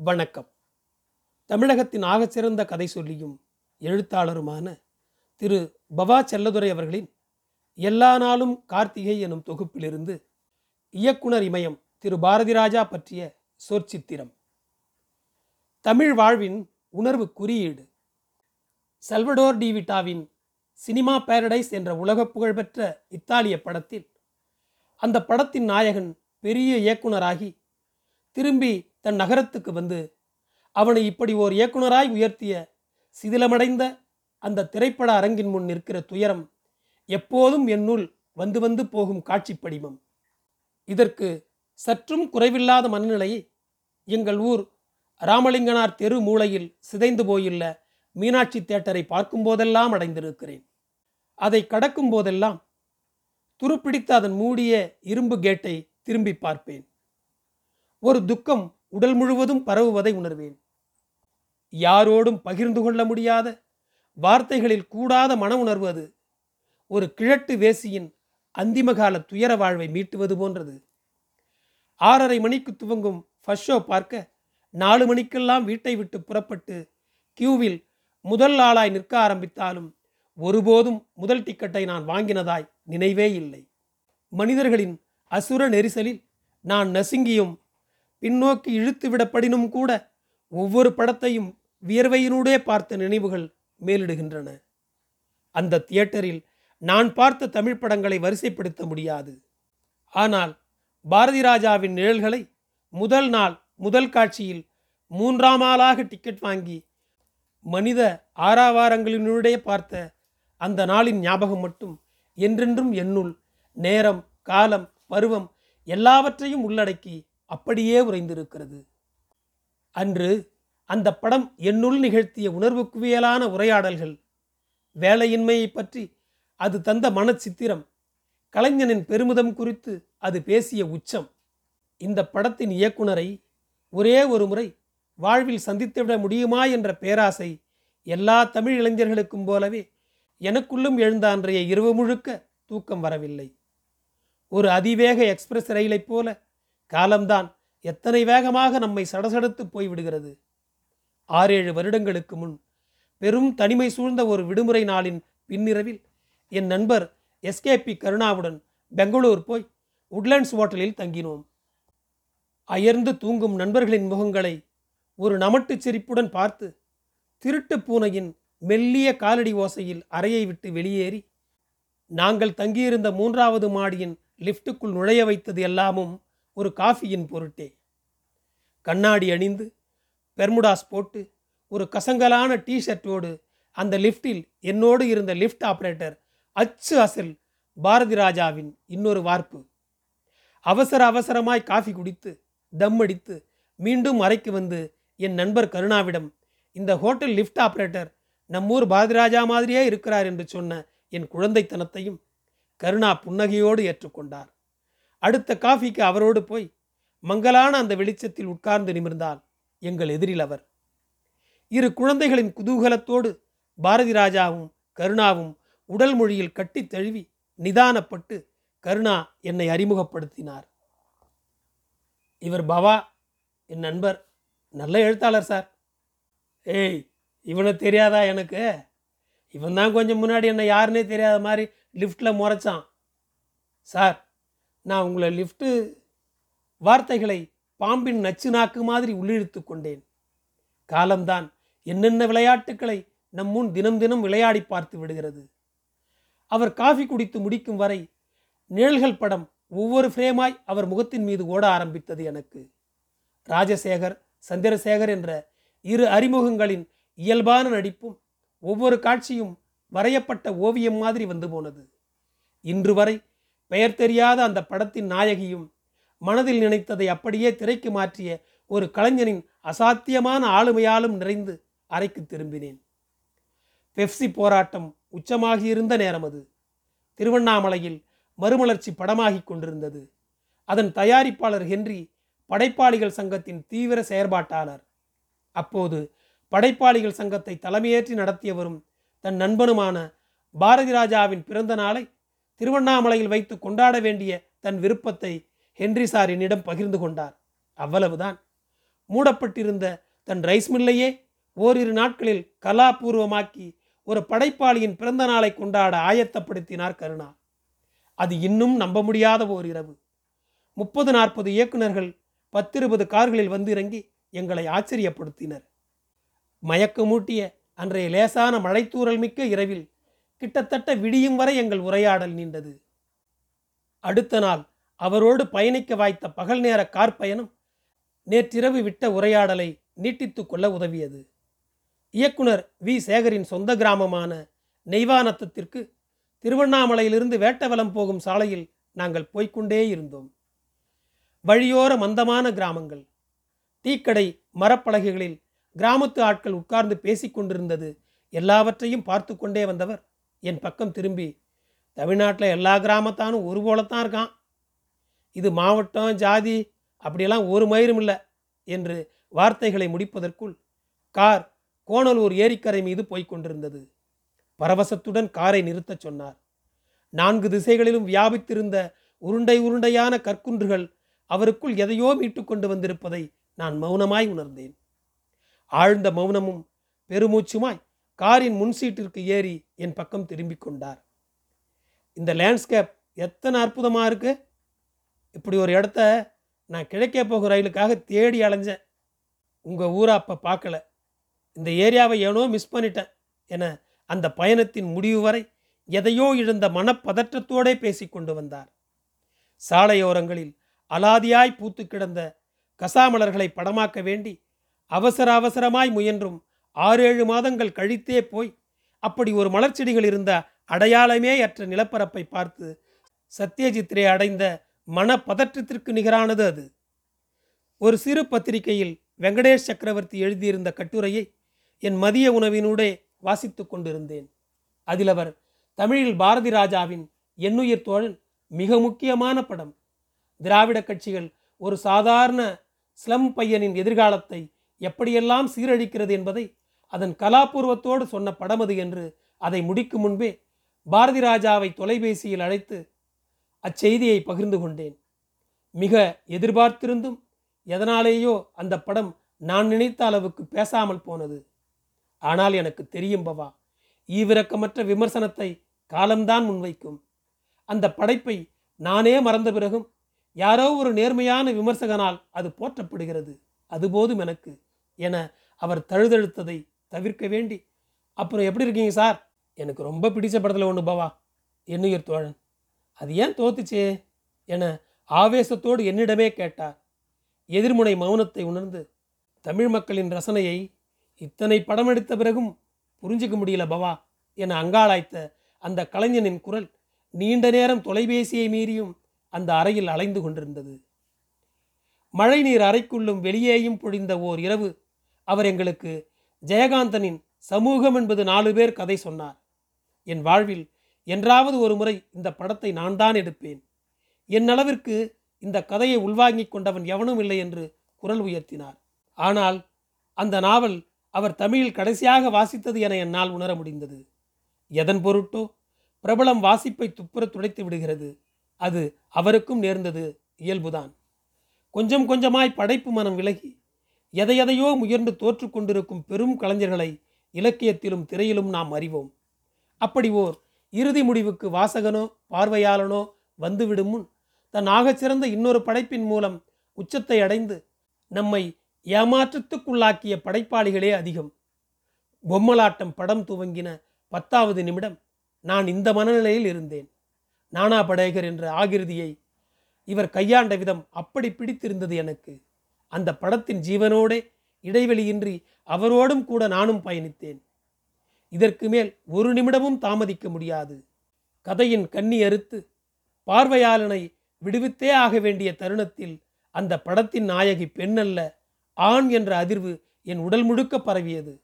வணக்கம். தமிழகத்தின் ஆகச்சிறந்த கதை சொல்லியும் எழுத்தாளருமான திரு. பவா செல்லதுரை அவர்களின் எல்லா நாளும் கார்த்திகை எனும் தொகுப்பிலிருந்து இயக்குனர் இமயம் திரு. பாரதிராஜா பற்றிய சொற்சித்திரம் தமிழ் வாழ்வின் உணர்வு குறியீடு. சல்வடோர் டிவிட்டாவின் சினிமா பேரடைஸ் என்ற உலக புகழ்பெற்ற இத்தாலிய படத்தில் அந்த படத்தின் நாயகன் பெரிய இயக்குனராகி திரும்பி தன் நகரத்துக்கு வந்து அவனை இப்படி ஓர் இயக்குனராய் உயர்த்திய சிதிலமடைந்த அந்த திரைப்பட அரங்கின் முன் நிற்கிற துயரம் எப்போதும் என்னுள் வந்து வந்து போகும் காட்சி படிமம் இதற்கு சற்றும் குறைவில்லாத மனநிலையை எங்கள் ஊர் ராமலிங்கனார் தெரு மூலையில் சிதைந்து போயுள்ள மீனாட்சி தேட்டரை பார்க்கும் போதெல்லாம் அடைந்திருக்கிறேன். அதை கடக்கும் போதெல்லாம் துருப்பிடித்த அதன் மூடிய இரும்பு கேட்டை திரும்பி பார்ப்பேன். ஒரு துக்கம் உடல் முழுவதும் பரவுவதை உணர்வேன். யாரோடும் பகிர்ந்து கொள்ள முடியாத வார்த்தைகளில் கூடாத மன உணர்வு அது. ஒரு கிழட்டு வேசியின் அந்திமகால துயர வாழ்வை மீட்டுவது போன்றது. ஆறரை மணிக்கு துவங்கும் ஃபஸ்ட் ஷோ பார்க்க நாலு மணிக்கெல்லாம் வீட்டை விட்டு புறப்பட்டு கியூவில் முதல் ஆளாய் நிற்க ஆரம்பித்தாலும் ஒருபோதும் முதல் டிக்கெட்டை நான் வாங்கினதாய் நினைவே இல்லை. மனிதர்களின் அசுர நெரிசலில் நான் நசுங்கியும் பின்னோக்கி இழுத்து விடப்படினும் கூட ஒவ்வொரு படத்தையும் வியர்வையினூடே பார்த்த நினைவுகள் மேலிடுகின்றன. அந்த தியேட்டரில் நான் பார்த்த தமிழ் படங்களை வரிசைப்படுத்த முடியாது. ஆனால் பாரதி ராஜாவின் நிழல்களை முதல் நாள் முதல் காட்சியில் மூன்றாம் ஆளாக டிக்கெட் வாங்கி மனித ஆறாவாரங்களினுடைய பார்த்த அந்த நாளின் ஞாபகம் மட்டும் என்றென்றும் என்னுள் நேரம் காலம் பருவம் எல்லாவற்றையும் உள்ளடக்கி அப்படியே உறைந்திருக்கிறது. அன்று அந்த படம் என்னுள் நிகழ்த்திய உணர்வு குவியலான உரையாடல்கள் வேலையின்மையை பற்றி அது தந்த மனச்சித்திரம் கலைஞனின் பெருமிதம் குறித்து அது பேசிய உச்சம். இந்த படத்தின் இயக்குனரை ஒரே ஒரு முறை வாழ்வில் சந்தித்துவிட முடியுமா என்ற பேராசை எல்லா தமிழ் இளைஞர்களுக்கும் போலவே எனக்குள்ளும் எழுந்த அன்றைய இரவு முழுக்க தூக்கம் வரவில்லை. ஒரு அதிவேக எக்ஸ்பிரஸ் ரயிலைப் போல காலம்தான். எத்தனை வேகமாக நம்மை சடசடத்து போய்விடுகிறது. ஆறேழு வருடங்களுக்கு முன் பெரும் தனிமை சூழ்ந்த ஒரு விடுமுறை நாளின் பின்னிரவில் என் நண்பர் எஸ்கேபி கருணாவுடன் பெங்களூர் போய் உட்லண்ட்ஸ் ஹோட்டலில் தங்கினோம். அயர்ந்து தூங்கும் நண்பர்களின் முகங்களை ஒரு நமட்டுச் சிரிப்புடன் பார்த்து திருட்டு பூனையின் மெல்லிய காலடி ஓசையில் அறையை விட்டு வெளியேறி நாங்கள் தங்கியிருந்த மூன்றாவது மாடியின் லிஃப்ட்டுக்குள் நுழைய வைத்தது எல்லாமும் ஒரு காஃபியின் பொருட்டே. கண்ணாடி அணிந்து பெர்முடாஸ் போட்டு ஒரு கசங்கலான டிஷர்ட்டோடு அந்த லிஃப்டில் என்னோடு இருந்த லிஃப்ட் ஆபரேட்டர் அச்சு அசல் பாரதி ராஜாவின் இன்னொரு வார்ப்பு. அவசர அவசரமாய் காஃபி குடித்து தம் அடித்து மீண்டும் அறைக்கு வந்து என் நண்பர் கருணாவிடம் இந்த ஹோட்டல் லிஃப்ட் ஆபரேட்டர் நம்மூர் பாரதிராஜா மாதிரியே இருக்கிறார் என்று சொன்ன என் குழந்தைத்தனத்தையும் கருணா புன்னகையோடு ஏற்றுக்கொண்டார். அடுத்த காஃபிக்கு அவரோடு போய் மங்கலான அந்த வெளிச்சத்தில் உட்கார்ந்து நிமிர்ந்தால் எங்கள் எதிரில் அவர். இரு குழந்தைகளின் குதூகலத்தோடு பாரதி ராஜாவும் கருணாவும் உடல் மொழியில் கட்டி தழுவி நிதானப்பட்டு கருணா என்னை அறிமுகப்படுத்தினார். இவர் பவா என் நண்பர் நல்ல எழுத்தாளர் சார். ஏய் இவனை தெரியாதா எனக்கு? இவன் தான் கொஞ்சம் முன்னாடி என்னை யாருன்னே தெரியாத மாதிரி லிஃப்ட்டில் முறைச்சான். சார் நான் உங்களை லிஃப்ட்டு வார்த்தைகளை பாம்பின் நச்சு நாக்கு மாதிரி உள்ளிழுத்து கொண்டேன். காலம்தான் என்னென்ன விளையாட்டுக்களை நம் முன் தினம் தினம் விளையாடி பார்த்து விடுகிறது. அவர் காஃபி குடித்து முடிக்கும் வரை நிழல்கள் படம் ஒவ்வொரு ஃப்ரேமாய் அவர் முகத்தின் மீது ஓட ஆரம்பித்தது எனக்கு. ராஜசேகர் சந்திரசேகர் என்ற இரு அறிமுகங்களின் இயல்பான நடிப்பும் ஒவ்வொரு காட்சியும் வரையப்பட்ட ஓவியம் மாதிரி வந்து போனது. இன்று வரை பெயர் தெரியாத அந்த படத்தின் நாயகியும் மனதில் நினைத்ததை அப்படியே திரைக்கு மாற்றிய ஒரு கலைஞனின் அசாத்தியமான ஆளுமையாலும் நிறைந்து அறைக்கு திரும்பினேன். பெப்சி போராட்டம் உச்சமாகியிருந்த நேரம் அது. திருவண்ணாமலையில் மறுமலர்ச்சி படமாகிக் கொண்டிருந்தது. அதன் தயாரிப்பாளர் ஹென்றி படைப்பாளிகள் சங்கத்தின் தீவிர செயற்பாட்டாளர். அப்போது படைப்பாளிகள் சங்கத்தை தலைமையேற்றி நடத்தியவரும் தன் நண்பனுமான பாரதி ராஜாவின் பிறந்த நாளை திருவண்ணாமலையில் வைத்து கொண்டாட வேண்டிய தன் விருப்பத்தை ஹென்றி சார் என்னிடம் பகிர்ந்து கொண்டார். அவ்வளவுதான். மூடப்பட்டிருந்த தன் ரைஸ் மில்லையே ஓரிரு நாட்களில் கலாபூர்வமாக்கி ஒரு படைப்பாளியின் பிறந்த நாளை கொண்டாட ஆயத்தப்படுத்தினார் கருணா. அது இன்னும் நம்ப முடியாத ஓர் இரவு முப்பது நாற்பது இயக்குநர்கள் பத்திருபது கார்களில் வந்து இறங்கி எங்களை ஆச்சரியப்படுத்தினர். மயக்கமூட்டிய அன்றைய லேசான மழைத்தூரல் மிக்க இரவில் கிட்டத்தட்ட விடியும் வரை எங்கள் உரையாடல் நீண்டது. அடுத்த நாள் அவரோடு பயணிக்க வாய்த்த பகல் நேர கார் பயணம் நேற்றிரவு விட்ட உரையாடலை நீட்டித்துக் கொள்ள உதவியது. இயக்குனர் வி. சேகரின் சொந்த கிராமமான நெய்வானத்தத்திற்கு திருவண்ணாமலையிலிருந்து வேட்டவலம் போகும் சாலையில் நாங்கள் போய்க்கொண்டே இருந்தோம். வழியோர மந்தமான கிராமங்கள். டீக்கடை மரப்பலகைகளில் கிராமத்து ஆட்கள் உட்கார்ந்து பேசிக்கொண்டிருந்தது. எல்லாவற்றையும் பார்த்து கொண்டே வந்தவர் என் பக்கம் திரும்பி தமிழ்நாட்டில் எல்லா கிராமத்தானும் ஒரு போலத்தான் இருக்கான். இது மாவட்டம் ஜாதி அப்படியெல்லாம் ஒரு மயிரும் இல்லை என்று வார்த்தைகளை முடிப்பதற்குள் கார் கோணலூர் ஏரிக்கரை மீது போய்க் கொண்டிருந்தது. பரவசத்துடன் காரை நிறுத்தச் சொன்னார். நான்கு திசைகளிலும் வியாபித்திருந்த உருண்டை உருண்டையான கற்குன்றுகள் அவருக்குள் எதையோ மீட்டு கொண்டு வந்திருப்பதை நான் மௌனமாய் உணர்ந்தேன். ஆழ்ந்த மௌனமும் பெருமூச்சுமாய் காரின் முன் சீட்டிற்கு ஏறி என் பக்கம் திரும்பிக் கொண்டார். இந்த லேண்ட்ஸ்கேப் எத்தனை அற்புதமாக இருக்கு? இப்படி ஒரு இடத்த நான் கிழக்கே போகிற ரயிலுக்காக தேடி அலைஞ்சேன். உங்கள் ஊரை அப்போ பார்க்கல. இந்த ஏரியாவை ஏனோ மிஸ் பண்ணிட்டேன் என அந்த பயணத்தின் முடிவு வரை எதையோ இழந்த மனப்பதற்றத்தோடே பேசி கொண்டு வந்தார். சாலையோரங்களில் அலாதியாய் பூத்து கிடந்த கசாமலர்களை படமாக்க வேண்டி அவசர அவசரமாய் முயன்றும் ஆறு ஏழு மாதங்கள் கழித்தே போய் அப்படி ஒரு மலர்ச்செடிகள் இருந்த அடையாளமே அற்ற நிலப்பரப்பை பார்த்து சத்யஜித்ரே அடைந்த மனப்பதற்றத்திற்கு நிகரானது அது. ஒரு சிறு பத்திரிகையில் வெங்கடேஷ் சக்கரவர்த்தி எழுதியிருந்த கட்டுரையை என் மதிய உணவினூடே வாசித்து கொண்டிருந்தேன். அதில் அவர் தமிழில் பாரதி ராஜாவின் எண்ணுயிர் தோழன் மிக முக்கியமான படம். திராவிட கட்சிகள் ஒரு சாதாரண ஸ்லம் பையனின் எதிர்காலத்தை எப்படியெல்லாம் சீரழிக்கிறது என்பதை அதன் கலாபூர்வத்தோடு சொன்ன படம் அது என்று அதை முடிக்கும் முன்பே பாரதி ராஜாவை தொலைபேசியில் அழைத்து அச்செய்தியை பகிர்ந்து கொண்டேன். மிக எதிர்பார்த்திருந்தும் எதனாலேயோ அந்த படம் நான் நினைத்த அளவுக்கு பேசாமல் போனது. ஆனால் எனக்கு தெரியும் பவா ஈவிரக்கமற்ற விமர்சனத்தை காலம்தான் முன்வைக்கும். அந்த படைப்பை நானே மறந்த பிறகும் யாரோ ஒரு நேர்மையான விமர்சகனால் அது போற்றப்படுகிறது. அதுபோதும் எனக்கு என அவர் தழுதழுத்ததை தவிர்க்க வேண்டி. அப்புறம் எப்படி இருக்கீங்க சார்? எனக்கு ரொம்ப பிடிச்ச படத்தில் ஒன்று பவா. என்னுயிர் தோழன். அது ஏன் தோத்துச்சே? என ஆவேசத்தோடு என்னிடமே கேட்டார். எதிர்முனை மௌனத்தை உணர்ந்து தமிழ் மக்களின் ரசனையை இத்தனை படம் எடுத்த பிறகும் புரிஞ்சுக்க முடியல பவா என அங்காளாய்த்த அந்த கலைஞனின் குரல் நீண்ட நேரம் தொலைபேசியை மீறியும் அந்த அறையில் அலைந்து கொண்டிருந்தது. மழைநீர் அறைக்குள்ளும் வெளியேயும் பொழிந்த ஓர் இரவு அவர் எங்களுக்கு ஜெயகாந்தனின் சமூகம் என்பது நாலு பேர் கதை சொன்னார். என் வாழ்வில் என்றாவது ஒரு முறை இந்த படத்தை நான் தான் எடுப்பேன். என் அளவிற்கு இந்த கதையை உள்வாங்கிக் கொண்டவன் எவனும் இல்லை என்று குரல் உயர்த்தினார். ஆனால் அந்த நாவல் அவர் தமிழில் கடைசியாக வாசித்தது என என்னால் உணர முடிந்தது. எதன் பொருட்டோ பிரபலம் வாசிப்பை துப்புர துடைத்து விடுகிறது. அது அவருக்கும் நேர்ந்தது. இயல்புதான். கொஞ்சம் கொஞ்சமாய் படைப்பு மனம் விலகி எதையதையோ முயன்று தோற்று கொண்டிருக்கும் பெரும் கலைஞர்களை இலக்கியத்திலும் திரையிலும் நாம் அறிவோம். அப்படி ஓர் இறுதி முடிவுக்கு வாசகனோ பார்வையாளனோ வந்துவிடும் முன் தன் ஆகச்சிறந்த இன்னொரு படைப்பின் மூலம் உச்சத்தை அடைந்து நம்மை ஏமாற்றத்துக்குள்ளாக்கிய படைப்பாளிகளே அதிகம். பொம்மலாட்டம் படம் துவங்கின பத்தாவது நிமிடம் நான் இந்த மனநிலையில் இருந்தேன். நானா படேகர் என்ற ஆகிருதியை இவர் கையாண்ட விதம் அப்படி பிடித்திருந்தது எனக்கு. அந்த படத்தின் ஜீவனோடே இடைவெளியின்றி அவரோடும் கூட நானும் பயணித்தேன். இதற்கு மேல் ஒரு நிமிடமும் தாமதிக்க முடியாது. கதையின் கண்ணி அறுத்து பார்வையாளனை விடுவித்தே ஆக வேண்டிய தருணத்தில் அந்த படத்தின் நாயகி பெண்ணல்ல ஆண் என்ற அதிர்வு என் உடல் முழுக்க பரவியது.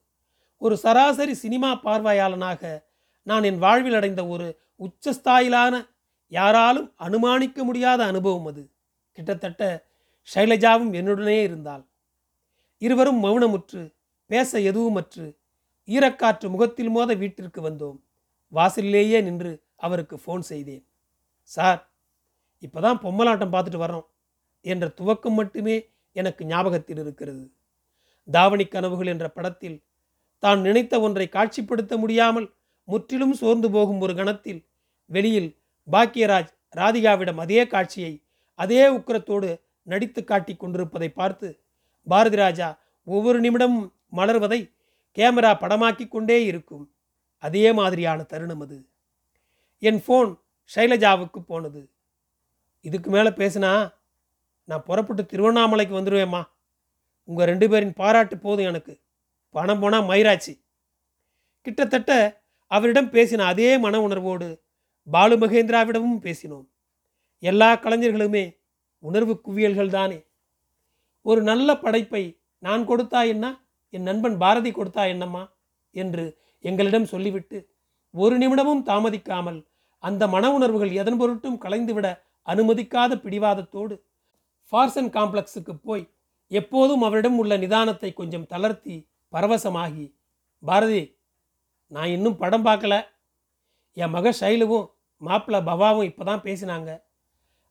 ஒரு சராசரி சினிமா பார்வையாளனாக நான் என் வாழ்வில் அடைந்த ஒரு உச்சஸ்தாயிலான யாராலும் அனுமானிக்க முடியாத அனுபவம் அது. கிட்டத்தட்ட ஷைலஜாவும் என்னுடனே இருந்தாள். இருவரும் மௌனமுற்று பேச எதுவுமற்று ஈரக்காற்று முகத்தில் மோத வீட்டிற்கு வந்தோம். வாசலிலேயே நின்று அவருக்கு ஃபோன் செய்தேன். சார் இப்போதான் பொம்மலாட்டம் பார்த்துட்டு வரோம் என்ற துவக்கம் மட்டுமே எனக்கு ஞாபகத்தில் இருக்கிறது. தாவணி கனவுகள் என்ற படத்தில் தான் நினைத்த ஒன்றை காட்சிப்படுத்த முடியாமல் முற்றிலும் சோர்ந்து போகும் ஒரு கணத்தில் வெளியில் பாக்கியராஜ் ராதிகாவிடம் அதே காட்சியை அதே உக்கிரத்தோடு நடித்து காட்டிக் கொண்டிருப்பதை பார்த்து பாரதி ராஜா ஒவ்வொரு நிமிடமும் மலர்வதை கேமரா படமாக்கி கொண்டே இருக்கும். அதே மாதிரியான தருணம் அது. என் ஃபோன் ஷைலஜாவுக்கு போனது. இதுக்கு மேலே பேசினா நான் புறப்பட்டு திருவண்ணாமலைக்கு வந்துடுவேம்மா உங்கள் ரெண்டு பேரின் பாராட்டு போதும் எனக்கு. பணம் போனால் மயிராச்சு. கிட்டத்தட்ட அவரிடம் பேசின அதே மன உணர்வோடு பாலு மகேந்திராவிடமும் பேசினோம். எல்லா கலைஞர்களுமே உணர்வு குவியல்கள் தானே. ஒரு நல்ல படைப்பை நான் கொடுத்தா என்ன? என் நண்பன் பாரதி கொடுத்தா என்னம்மா? என்று எங்களிடம் சொல்லிவிட்டு ஒரு நிமிடமும் தாமதிக்காமல் அந்த மன உணர்வுகள் எதன் பொருட்டும் கலைந்துவிட அனுமதிக்காத பிடிவாதத்தோடு ஃபார்சன் காம்ப்ளெக்ஸுக்கு போய் எப்போதும் அவரிடம் உள்ள நிதானத்தை கொஞ்சம் தளர்த்தி பரவசமாகி பாரதி நான் இன்னும் படம் பார்க்கல. என் மக ஷைலுவும் மாப்பிள்ள பவாவும் இப்போ தான் பேசினாங்க.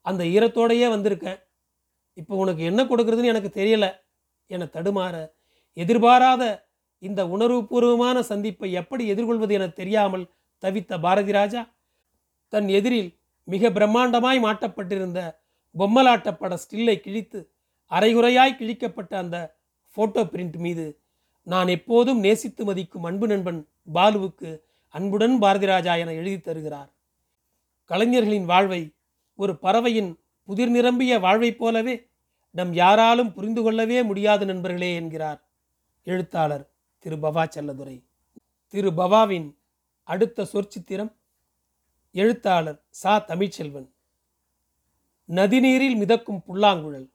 அந்த ஈரத்தோடையே வந்திருக்கேன். இப்போ உனக்கு என்ன கொடுக்குறதுன்னு எனக்கு தெரியலை. என தடுமாற. எதிர்பாராத இந்த உணர்வுபூர்வமான சந்திப்பை எப்படி எதிர்கொள்வது என தெரியாமல் தவித்த பாரதி ராஜா தன் எதிரில் மிக பிரம்மாண்டமாய் மாட்டப்பட்டிருந்த பொம்மலாட்ட பட ஸ்டில்லை கிழித்து அரைகுறையாய் கிழிக்கப்பட்ட அந்த ஃபோட்டோ பிரிண்ட் மீது நான் எப்போதும் நேசித்து மதிக்கும் அன்பு நண்பன் பாலுவுக்கு அன்புடன் பாரதிராஜா என எழுதி தருகிறார். கலைஞர்களின் வாழ்வை ஒரு பறவையின் புதிர் நிரம்பிய வாழ்வைப் போலவே நம் யாராலும் புரிந்து கொள்ளவே முடியாது நண்பர்களே என்கிறார் எழுத்தாளர் திரு பவா செல்லதுரை. திரு பவாவின் அடுத்த சொற்சித்திரம் எழுத்தாளர் சா தமிழ்ச்செல்வன். நதிநீரில் மிதக்கும் புல்லாங்குழல்.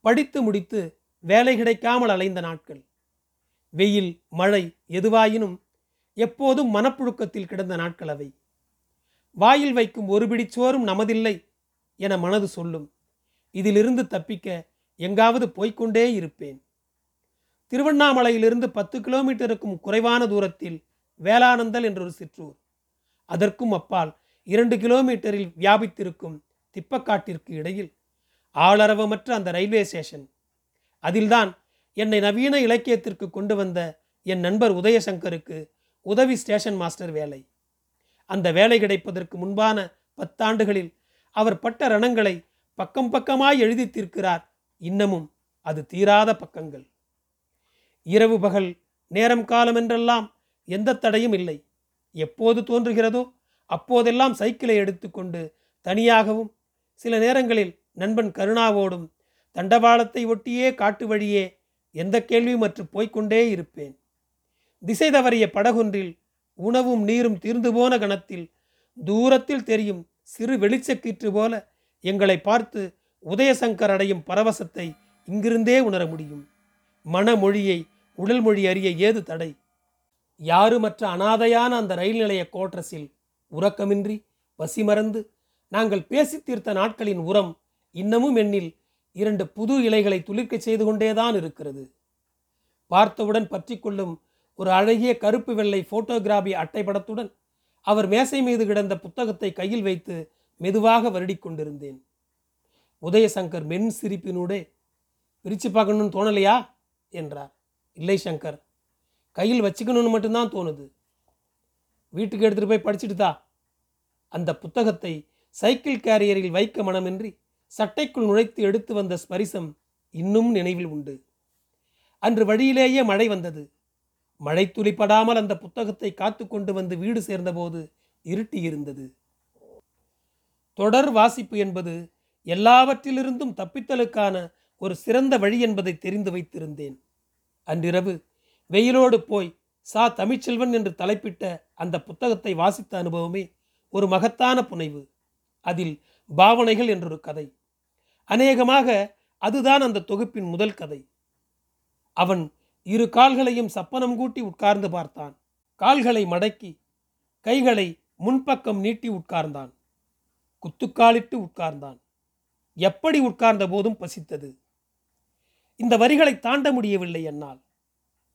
படித்து முடித்து வேலை கிடைக்காமல் அலைந்த நாட்கள். வெயில் மழை எதுவாயினும் எப்போதும் மனப்புழுக்கத்தில் கிடந்த நாட்கள் அவை. வாயில் வைக்கும் ஒரு பிடிச்சோறும் நமதில்லை என மனது சொல்லும். இதிலிருந்து தப்பிக்க எங்காவது போய்க்கொண்டே இருப்பேன். திருவண்ணாமலையிலிருந்து பத்து கிலோமீட்டருக்கும் குறைவான தூரத்தில் வேளானந்தல் என்றொரு சிற்றூர். அதற்கும் அப்பால் இரண்டு கிலோமீட்டரில் வியாபித்திருக்கும் திப்பக்காட்டிற்கு இடையில் ஆளரவமற்ற அந்த ரயில்வே ஸ்டேஷன். அதில்தான் என்னை நவீன இலக்கியத்திற்கு கொண்டு வந்த என் நண்பர் உதயசங்கருக்கு உதவி ஸ்டேஷன் மாஸ்டர் வேலை. அந்த வேலை கிடைப்பதற்கு முன்பான பத்தாண்டுகளில் அவர் பட்ட ரணங்களை பக்கம் பக்கமாய் எழுதி தீர்க்கிறார். இன்னமும் அது தீராத பக்கங்கள். இரவு பகல் நேரம் காலம் என்றெல்லாம் எந்த தடையும் இல்லை. எப்போது தோன்றுகிறதோ அப்போதெல்லாம் சைக்கிளை எடுத்துக்கொண்டு தனியாகவும் சில நேரங்களில் நண்பன் கருணாவோடும் தண்டவாளத்தை ஒட்டியே காட்டு வழியே எந்த கேள்வியும் கேள்வியுமற்று போய்க்கொண்டே இருப்பேன். திசை தவறிய படகொன்றில் உணவும் நீரும் தீர்ந்து போன கணத்தில் தூரத்தில் தெரியும் சிறு வெளிச்சக்கீற்று போல எங்களை பார்த்து உதயசங்கர் அடையும் பரவசத்தை இங்கிருந்தே உணர முடியும். மனமொழியை உடல் மொழி அறிய ஏது தடை? யாருமற்ற அனாதையான அந்த ரயில் நிலைய கோட்ரஸில் உறக்கமின்றி பசி மறந்து நாங்கள் பேசி தீர்த்த நாட்களின் உரம் இன்னமும் எண்ணில் இரண்டு புது இலைகளை துளிர்க்கச் செய்து கொண்டேதான் இருக்கிறது. பார்த்தவுடன் பற்றி கொள்ளும் ஒரு அழகிய கருப்பு வெள்ளை போட்டோகிராபி அட்டைப்படத்துடன் அவர் மேசை மீது கிடந்த புத்தகத்தை கையில் வைத்து மெதுவாக வருடிக் கொண்டிருந்தேன். உதயசங்கர் மென் சிரிப்பினூடே பிரித்து பார்க்கணும்னு தோணலையா? என்றார். இல்லை சங்கர் கையில் வச்சுக்கணும்னு மட்டும்தான் தோணுது. வீட்டுக்கு எடுத்துகிட்டு போய் படிச்சுட்டுதா அந்த புத்தகத்தை சைக்கிள் கேரியரில் வைக்க மனமின்றி சட்டைக்குள் நுழைத்து எடுத்து வந்த ஸ்பரிசம் இன்னும் நினைவில் உண்டு. அன்று வழியிலேயே மழை வந்தது. மழை துளிப்படாமல் அந்த புத்தகத்தை காத்து கொண்டு வந்து வீடு சேர்ந்தபோது இருட்டியிருந்தது தொடர் வாசிப்பு என்பது எல்லாவற்றிலிருந்தும் தப்பித்தலுக்கான ஒரு சிறந்த வழி என்பதை தெரிந்து வைத்திருந்தேன். அன்றிரவு வெயிலோடு போய் சா தமிழ்ச்செல்வன் என்று தலைப்பிட்ட அந்த புத்தகத்தை வாசித்த அனுபவமே ஒரு மகத்தான புனைவு. அதில் பாவனைகள் என்றொரு கதை. அநேகமாக அதுதான் அந்த தொகுப்பின் முதல் கதை. அவன் இரு கால்களையும் சப்பனம் கூட்டி உட்கார்ந்து பார்த்தான். கால்களை மடக்கி கைகளை முன்பக்கம் நீட்டி உட்கார்ந்தான். குத்துக்காலிட்டு உட்கார்ந்தான். எப்படி உட்கார்ந்த போதும் பசித்தது. இந்த வரிகளை தாண்ட முடியவில்லை என்னால்.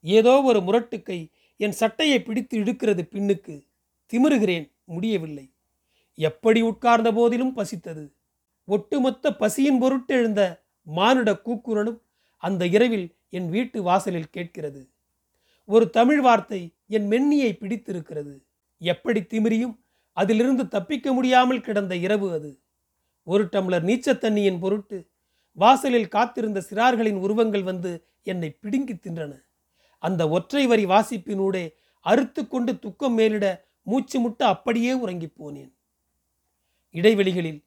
ஏதோ ஒரு முரட்டுக்கை என் சட்டையை பிடித்து இழுக்கிறது பின்னுக்கு திமிருகிறேன் முடியவில்லை. எப்படி உட்கார்ந்த போதிலும் பசித்தது. ஒட்டுமொத்த பசியின் பொருட்டு எழுந்த மானுட கூக்குரலும் அந்த இரவில் என் வீட்டு வாசலில் கேட்கிறது. ஒரு தமிழ் வார்த்தை என் மென்னியை பிடித்திருக்கிறது. எப்படி திமிரியும் அதிலிருந்து தப்பிக்க முடியாமல் கிடந்த இரவு அது. ஒரு டம்ளர் நீச்சத்தண்ணியின் பொருட்டு வாசலில் காத்திருந்த சிறார்களின் உருவங்கள் வந்து என்னை பிடுங்கி தின்றன. அந்த ஒற்றை வரி வாசிப்பினூடே அறுத்து கொண்டு துக்கம் மேலிட மூச்சு முட்ட அப்படியே உறங்கிப் போனேன். இடைவெளிகளில்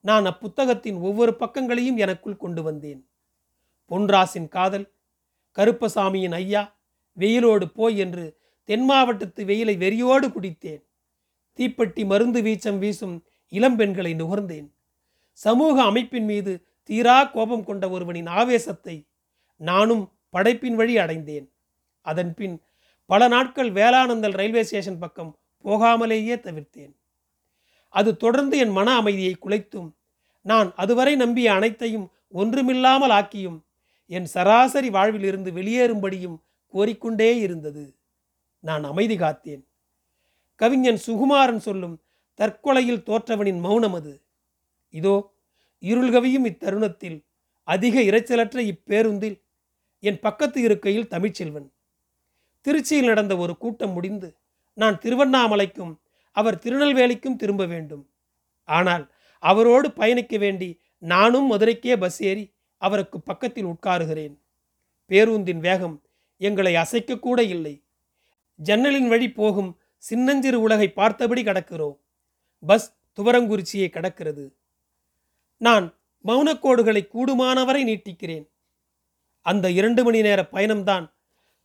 நான் அப்புத்தகத்தின் ஒவ்வொரு பக்கங்களையும் எனக்குள் கொண்டு வந்தேன். பொன்ராசின் காதல் கருப்பசாமியின் ஐயா வெயிலோடு போய் என்று தென் மாவட்டத்து வெயிலை வெறியோடு குடித்தேன். தீப்பெட்டி மருந்து வீச்சம் வீசும் இளம்பெண்களை நுகர்ந்தேன். சமூக அமைப்பின் மீது தீரா கோபம் கொண்ட ஒருவனின் ஆவேசத்தை நானும் படைப்பின் வழி அடைந்தேன். அதன்பின் பல நாட்கள் வேளானந்தல் ரயில்வே ஸ்டேஷன் பக்கம் போகாமலேயே தவிர்த்தேன். அது தொடர்ந்து என் மன அமைதியை குலைத்தும் நான் அதுவரை நம்பிய அனைத்தையும் ஒன்றுமில்லாமல் ஆக்கியும் என் சராசரி வாழ்விலிருந்து வெளியேறும்படியும் கோரிக்கொண்டே இருந்தது. நான் அமைதி காத்தேன். கவிஞன் சுகுமாரன் சொல்லும் தற்கொலையில் தோற்றவனின் மௌனம் அது. இதோ இருள்கவியும் இத்தருணத்தில் அதிக இரைச்சலற்ற இப்பேருந்தில் என் பக்கத்து இருக்கையில் தமிழ்ச்செல்வன். திருச்சியில் நடந்த ஒரு கூட்டம் முடிந்து நான் திருவண்ணாமலைக்கும் அவர் திருநெல்வேலிக்கும் திரும்ப வேண்டும். ஆனால் அவரோடு பயணிக்க வேண்டி நானும் மதுரைக்கே பஸ் ஏறி அவருக்கு பக்கத்தில் உட்காருகிறேன். பேருந்தின் வேகம் எங்களை அசைக்கக்கூட இல்லை. ஜன்னலின் வழி போகும் சின்னஞ்சிறு உலகை பார்த்தபடி கடக்கிறோம். பஸ் துவரங்குறிச்சியை கடக்கிறது. நான் மௌனக்கோடுகளை கூடுமானவரை நீட்டிக்கிறேன். அந்த இரண்டு மணி நேர பயணம்தான்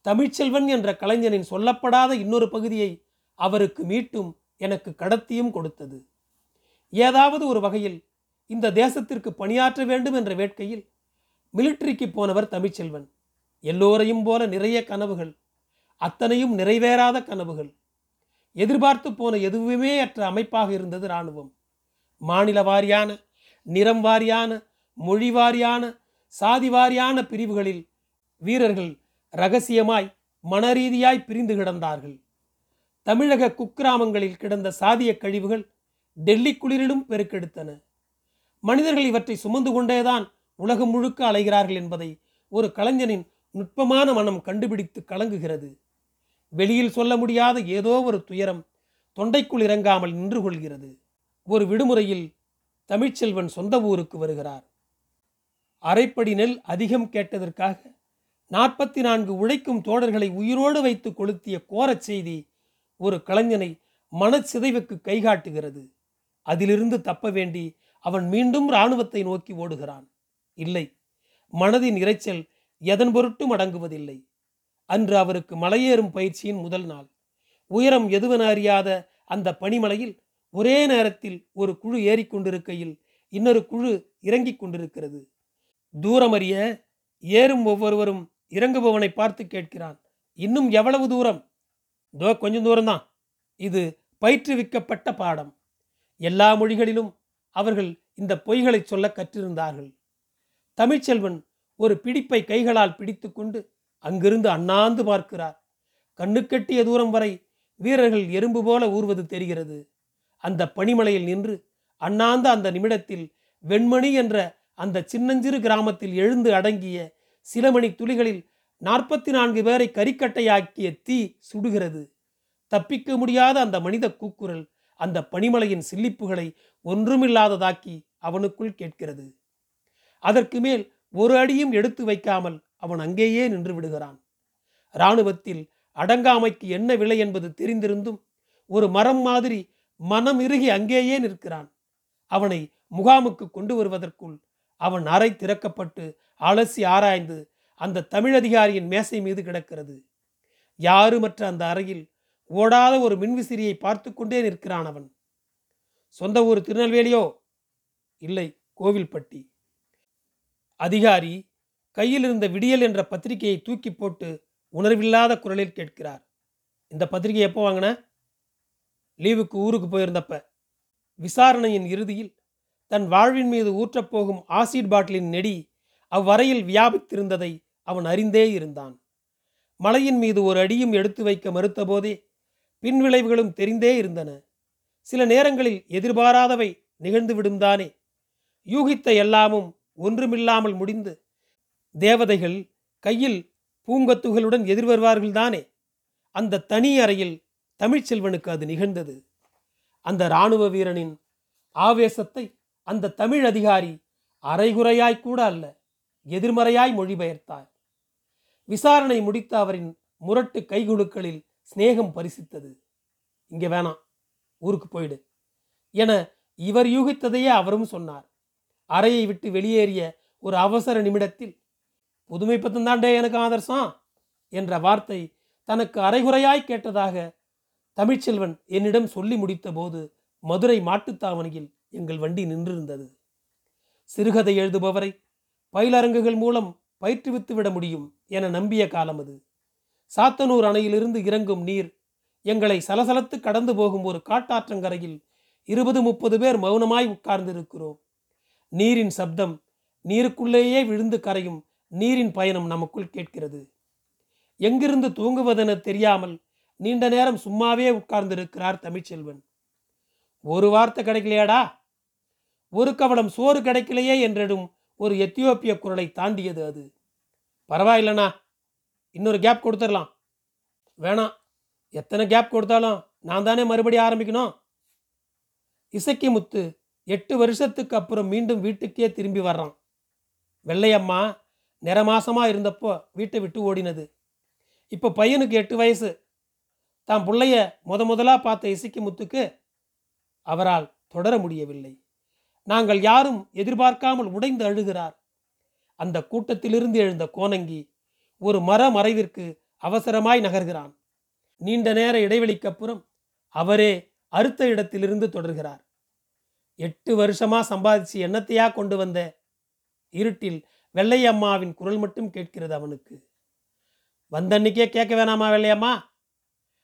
தமிழ்ச்செல்வன் என்ற கலைஞனின் சொல்லப்படாத இன்னொரு பகுதியை அவருக்கு மீட்டும் எனக்கு கடத்தியும் கொடுத்தது. ஏதாவது ஒரு வகையில் இந்த தேசத்திற்கு பணியாற்ற வேண்டும் என்ற வேட்கையில் மிலிட்ரிக்கு போனவர் தமிழ்ச்செல்வன். எல்லோரையும் போல நிறைய கனவுகள் அத்தனையும் நிறைவேறாத கனவுகள். எதிர்பார்த்து போன எதுவுமே அற்ற அமைப்பாக இருந்தது இராணுவம். மாநில வாரியான நிறம் வாரியான மொழி வாரியான சாதி வாரியான பிரிவுகளில் வீரர்கள் ரகசியமாய் மனரீதியாய் பிரிந்து கிடந்தார்கள். தமிழக குக்கிராமங்களில் கிடந்த சாதிய கழிவுகள் டெல்லி குளிரிலும் பெருக்கெடுத்தன. மனிதர்கள் இவற்றை சுமந்து கொண்டேதான் உலகம் முழுக்க அலைகிறார்கள் என்பதை ஒரு கலைஞனின் நுட்பமான மனம் கண்டுபிடித்து கலங்குகிறது. வெளியில் சொல்ல முடியாத ஏதோ ஒரு துயரம் தொண்டைக்குள் இறங்காமல் நின்று கொள்கிறது. ஒரு விடுமுறையில் தமிழ்ச்செல்வன் சொந்த ஊருக்கு வருகிறார். அரைப்படி நெல் அதிகம் கேட்டதற்காக நாற்பத்தி நான்கு உழைக்கும் தோழர்களை உயிரோடு வைத்து கொளுத்திய கோரச் செய்தி ஒரு கலைஞனை மனச்சிதைவுக்கு கைகாட்டுகிறது. அதிலிருந்து தப்ப வேண்டி அவன் மீண்டும் இராணுவத்தை நோக்கி ஓடுகிறான். இல்லை. மனதின் இரைச்சல் எதன் பொருட்டும் அடங்குவதில்லை அன்று அவருக்கு மலையேறும் பயிற்சியின் முதல் நாள். உயரம் எதுவென அறியாத அந்த பனிமலையில் ஒரே நேரத்தில் ஒரு குழு ஏறிக்கொண்டிருக்கையில் இன்னொரு குழு இறங்கிக் கொண்டிருக்கிறது. தூரம் அறிய ஏறும் ஒவ்வொருவரும் இறங்குபவனை பார்த்து கேட்கிறான். இன்னும் எவ்வளவு தூரம்? தோ கொஞ்சம் தூரம்தான். இது பயிற்றுவிக்கப்பட்ட பாடம். எல்லா மொழிகளிலும் அவர்கள் இந்த பொய்களை சொல்ல கற்றிருந்தார்கள். தமிழ்ச்செல்வன் ஒரு பிடிப்பை கைகளால் பிடித்துக்கொண்டு அங்கிருந்து அண்ணாந்து பார்க்கிறார். கண்ணுக்கட்டிய தூரம் வரை வீரர்கள் எறும்பு போல ஊர்வது தெரிகிறது. அந்த பனிமலையில் நின்று அண்ணாந்த அந்த நிமிடத்தில் வெண்மணி என்ற அந்த சின்னஞ்சிறு கிராமத்தில் எழுந்து அடங்கிய சில மணி துளிகளில் நாற்பத்தி நான்கு பேரை கரிக்கட்டையாக்கிய தீ சுடுகிறது. தப்பிக்க முடியாத அந்த மனித கூக்குரல் அந்த பனிமலையின் சில்லிப்புகளை ஒன்றுமில்லாததாக்கி அவனுக்குள் கேட்கிறது. அதற்கு மேல் ஒரு அடியும் எடுத்து வைக்காமல் அவன் அங்கேயே நின்று விடுகிறான். இராணுவத்தில் அடங்காமைக்கு என்ன விலை என்பது தெரிந்திருந்தும் ஒரு மரம் மாதிரி மனம் இறுகி அங்கேயே நிற்கிறான். அவனை முகாமுக்கு கொண்டு வருவதற்குள் அவன் அறை திறக்கப்பட்டு அலசி ஆராய்ந்து அந்த தமிழதிகாரியின் மேசை மீது கிடக்கிறது. யாருமற்ற அந்த அறையில் ஓடாத ஒரு மின்விசிறியை பார்த்து கொண்டே நிற்கிறான் அவன். சொந்த ஊர் திருநெல்வேலியோ? இல்லை கோவில்பட்டி. அதிகாரி கையில் இருந்த விடியல் என்ற பத்திரிகையை தூக்கி போட்டு உணர்வில்லாத குரலில் கேட்கிறார். இந்த பத்திரிகை எப்போ வாங்கின? லீவுக்கு ஊருக்கு போயிருந்தப்ப. விசாரணையின் இறுதியில் தன் வாழ்வின் மீது ஊற்றப்போகும் ஆசிட் பாட்டிலின் நெடி அவ்வரையில் வியாபித்திருந்ததை அவன் அறிந்தே இருந்தான். மலையின் மீது ஒரு அடியும் எடுத்து வைக்க மறுத்தபோதே பின்விளைவுகளும் தெரிந்தே இருந்தன. சில நேரங்களில் எதிர்பாராதவை நிகழ்ந்துவிடும் தானே. யூகித்த எல்லாமும் ஒன்றுமில்லாமல் முடிந்து தேவதைகள் கையில் பூங்கத்துகளுடன் எதிர்வருவார்கள் தானே? அந்த தனி அறையில் தமிழ்ச்செல்வனுக்கு அது நிகழ்ந்தது. அந்த இராணுவ வீரனின் ஆவேசத்தை அந்த தமிழ் அதிகாரி அரைகுறையாய் கூட அல்ல எதிர்மறையாய் மொழிபெயர்த்தார். விசாரணை முடித்த அவரின் முரட்டு கைகுலுக்களில் சிநேகம் பரிசித்தது. இங்கே வேணாம் ஊருக்கு போயிடு என இவர் யூகித்ததையே அவரும் சொன்னார். அறையை விட்டு வெளியேறிய ஒரு அவசர நிமிடத்தில் புதுமை பத்தந்தாண்டே எனக்கு ஆதர்சம் என்ற வார்த்தை தனக்கு அரைகுறையாய் கேட்டதாக தமிழ்ச்செல்வன் என்னிடம் சொல்லி முடித்த போது மதுரை மாட்டுத்தாவணியில் எங்கள் வண்டி நின்றிருந்தது. சிறுகதை எழுதுபவரை பயிலரங்குகள் மூலம் பயிற்றுவித்து விட முடியும் என நம்பிய காலம் அது. சாத்தனூர் அணையிலிருந்து இறங்கும் நீர் எங்களை சலசலத்து கடந்து போகும் ஒரு காட்டாற்றங்கரையில் இருபது முப்பது பேர் மௌனமாய் உட்கார்ந்திருக்கிறோம். நீரின் சப்தம் நீருக்குள்ளேயே விழுந்து கரையும் நீரின் பயணம் நமக்குள் கேட்கிறது. எங்கிருந்து தூங்குவதென தெரியாமல் நீண்ட நேரம் சும்மாவே உட்கார்ந்திருக்கிறார் தமிழ்ச்செல்வன். ஒரு வார்த்தை கிடைக்கலையாடா? ஒரு கவலம் சோறு கிடைக்கலையே என்றிடும் ஒரு எத்தியோப்பிய குரலை தாண்டியது அது. பரவாயில்லண்ணா இன்னொரு கேப் கொடுத்துடலாம். வேணாம் எத்தனை கேப் கொடுத்தாலும் நான் தானே மறுபடியும் ஆரம்பிக்கணும்? இசக்கி முத்து எட்டு வருஷத்துக்கு அப்புறம் மீண்டும் வீட்டுக்கே திரும்பி வர்றான். வெள்ளையம்மா நிறமாசமாக இருந்தப்போ வீட்டை விட்டு ஓடினது. இப்போ பையனுக்கு எட்டு வயசு. தான் பிள்ளைய முத முதலாக பார்த்த இசைக்கு முத்துக்கு அவரால் தொடர முடியவில்லை. நாங்கள் யாரும் எதிர்பார்க்காமல் உடைந்து அழுகிறார். அந்த கூட்டத்திலிருந்து எழுந்த கோனங்கி ஒரு மர மறைவிற்கு அவசரமாய் நகர்கிறான். நீண்ட நேர இடைவெளிக்கு அப்புறம் அவரே அறுத்த இடத்திலிருந்து தொடர்கிறார். எட்டு வருஷமா சம்பாதிச்சு என்னத்தையா கொண்டு வந்த? இருட்டில் வெள்ளையம்மாவின் குரல் மட்டும் கேட்கிறது அவனுக்கு. வந்தன்னைக்கே கேட்க வேணாமா வெள்ளையம்மா?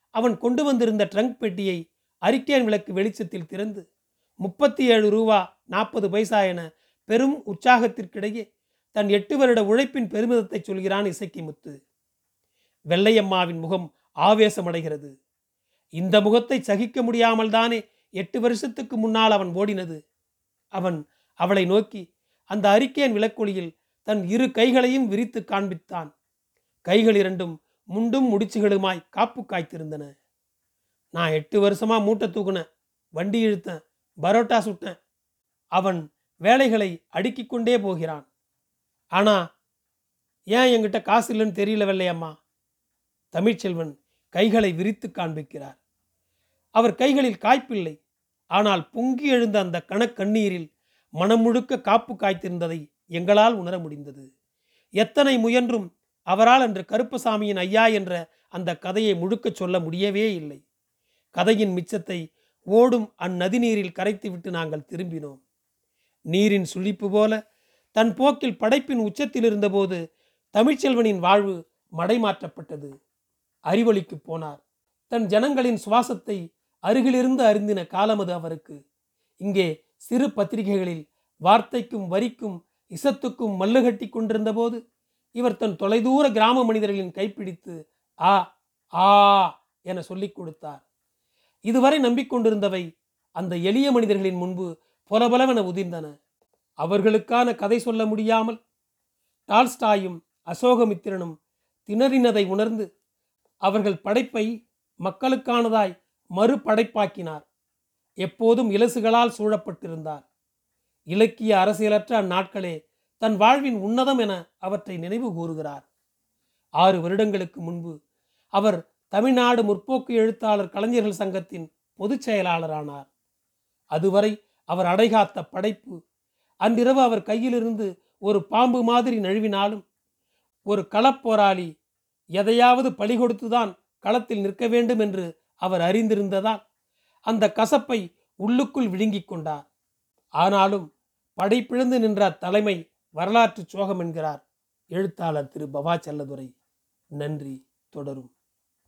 அவன் கொண்டு வந்திருந்த ட்ரங்க் பெட்டியை அரிக்கேன் விளக்கு வெளிச்சத்தில் திறந்து முப்பத்தி ஏழு ரூபா நாற்பது பைசா என பெரும் உற்சாகத்திற்கிடையே தன் எட்டு வருட உழைப்பின் பெருமிதத்தை சொல்கிறான் இசைக்கு முத்து. வெள்ளையம்மாவின் முகம் ஆவேசமடைகிறது. இந்த முகத்தை சகிக்க முடியாமல் தானே எட்டு வருஷத்துக்கு முன்னால் அவன் ஓடினது. அவன் அவளை நோக்கி அந்த அறிக்கையின் விளக்கொலியில் தன் இரு கைகளையும் விரித்து காண்பித்தான். கைகள் இரண்டும் முண்டும் முடிச்சுகளுமாய் காப்பு காய்த்திருந்தன. நான் எட்டு வருஷமா மூட்டை தூக்குனேன். வண்டி இழுத்தேன். பரோட்டா சுட்டேன். அவன் வேலைகளை அடுக்கிக் கொண்டே போகிறான். ஆனா ஏன் என்கிட்ட காசு இல்லைன்னு தெரியல வெள்ளையம்மா தமிழ்ச்செல்வன் கைகளை விரித்து காண்பிக்கிறார். அவர் கைகளில் காய்ப்பில்லை. ஆனால் பொங்கி எழுந்த அந்த கணக்கண்ணீரில் மனம் முழுக்க காப்பு காய்த்திருந்ததை எங்களால் உணர முடிந்தது. எத்தனை முயன்றும் அவரால் அன்று கருப்பசாமியின் ஐயா என்ற அந்த கதையை முழுக்கச் சொல்ல முடியவே இல்லை. கதையின் மிச்சத்தை ஓடும் அந்நதிநீரில் கரைத்துவிட்டு நாங்கள் திரும்பினோம். நீரின் சுழிப்பு போல தன் போக்கில் படைப்பின் உச்சத்தில் இருந்தபோது தமிழ்ச்செல்வனின் வாழ்வு மடைமாற்றப்பட்டது. அறிவொளிக்கு போனார். தன் ஜனங்களின் சுவாசத்தை அருகிலிருந்து அறிந்தின காலம் அது அவருக்கு. இங்கே சிறு பத்திரிகைகளில் வார்த்தைக்கும் வரிக்கும் இசத்துக்கும் மல்லுகட்டி கொண்டிருந்த போது இவர் தன் தொலைதூர கிராம மனிதர்களின் கைப்பிடித்து ஆ ஆ என சொல்லிக் கொடுத்தார். இதுவரை நம்பிக்கொண்டிருந்தவை அந்த எளிய மனிதர்களின் முன்பு பொலபலவென உதிர்ந்தன. அவர்களுக்கான கதை சொல்ல முடியாமல் டால்ஸ்டாயும் அசோகமித்திரனும் திணறினதை உணர்ந்து அவர்கள் படைப்பை மக்களுக்கானதாய் மறுபடைப்பாக்கினார். எப்போதும் இலசுகளால் சூழப்பட்டிருந்தார். இலக்கிய அரசியலற்ற அந்நாட்களே தன் வாழ்வின் உன்னதம் என அவற்றை நினைவு கூறுகிறார். ஆறு வருடங்களுக்கு முன்பு அவர் தமிழ்நாடு முற்போக்கு எழுத்தாளர் கலைஞர்கள் சங்கத்தின் பொதுச் செயலாளரானார். அதுவரை அவர் அடைகாத்த படைப்பு அன்றிரவு அவர் கையிலிருந்து ஒரு பாம்பு மாதிரி நழுவினாலும் ஒரு களப்போராளி எதையாவது பழி கொடுத்துதான் களத்தில் நிற்க வேண்டும் என்று அவர் அறிந்திருந்ததால் அந்த கசப்பை உள்ளுக்குள் விழுங்கிக் கொண்டார். ஆனாலும் படைப்பிழந்து நின்ற தலைமை வரலாற்று சோகம் என்கிறார் எழுத்தாளர் திரு பவா செல்லதுரை நன்றி தொடரும்.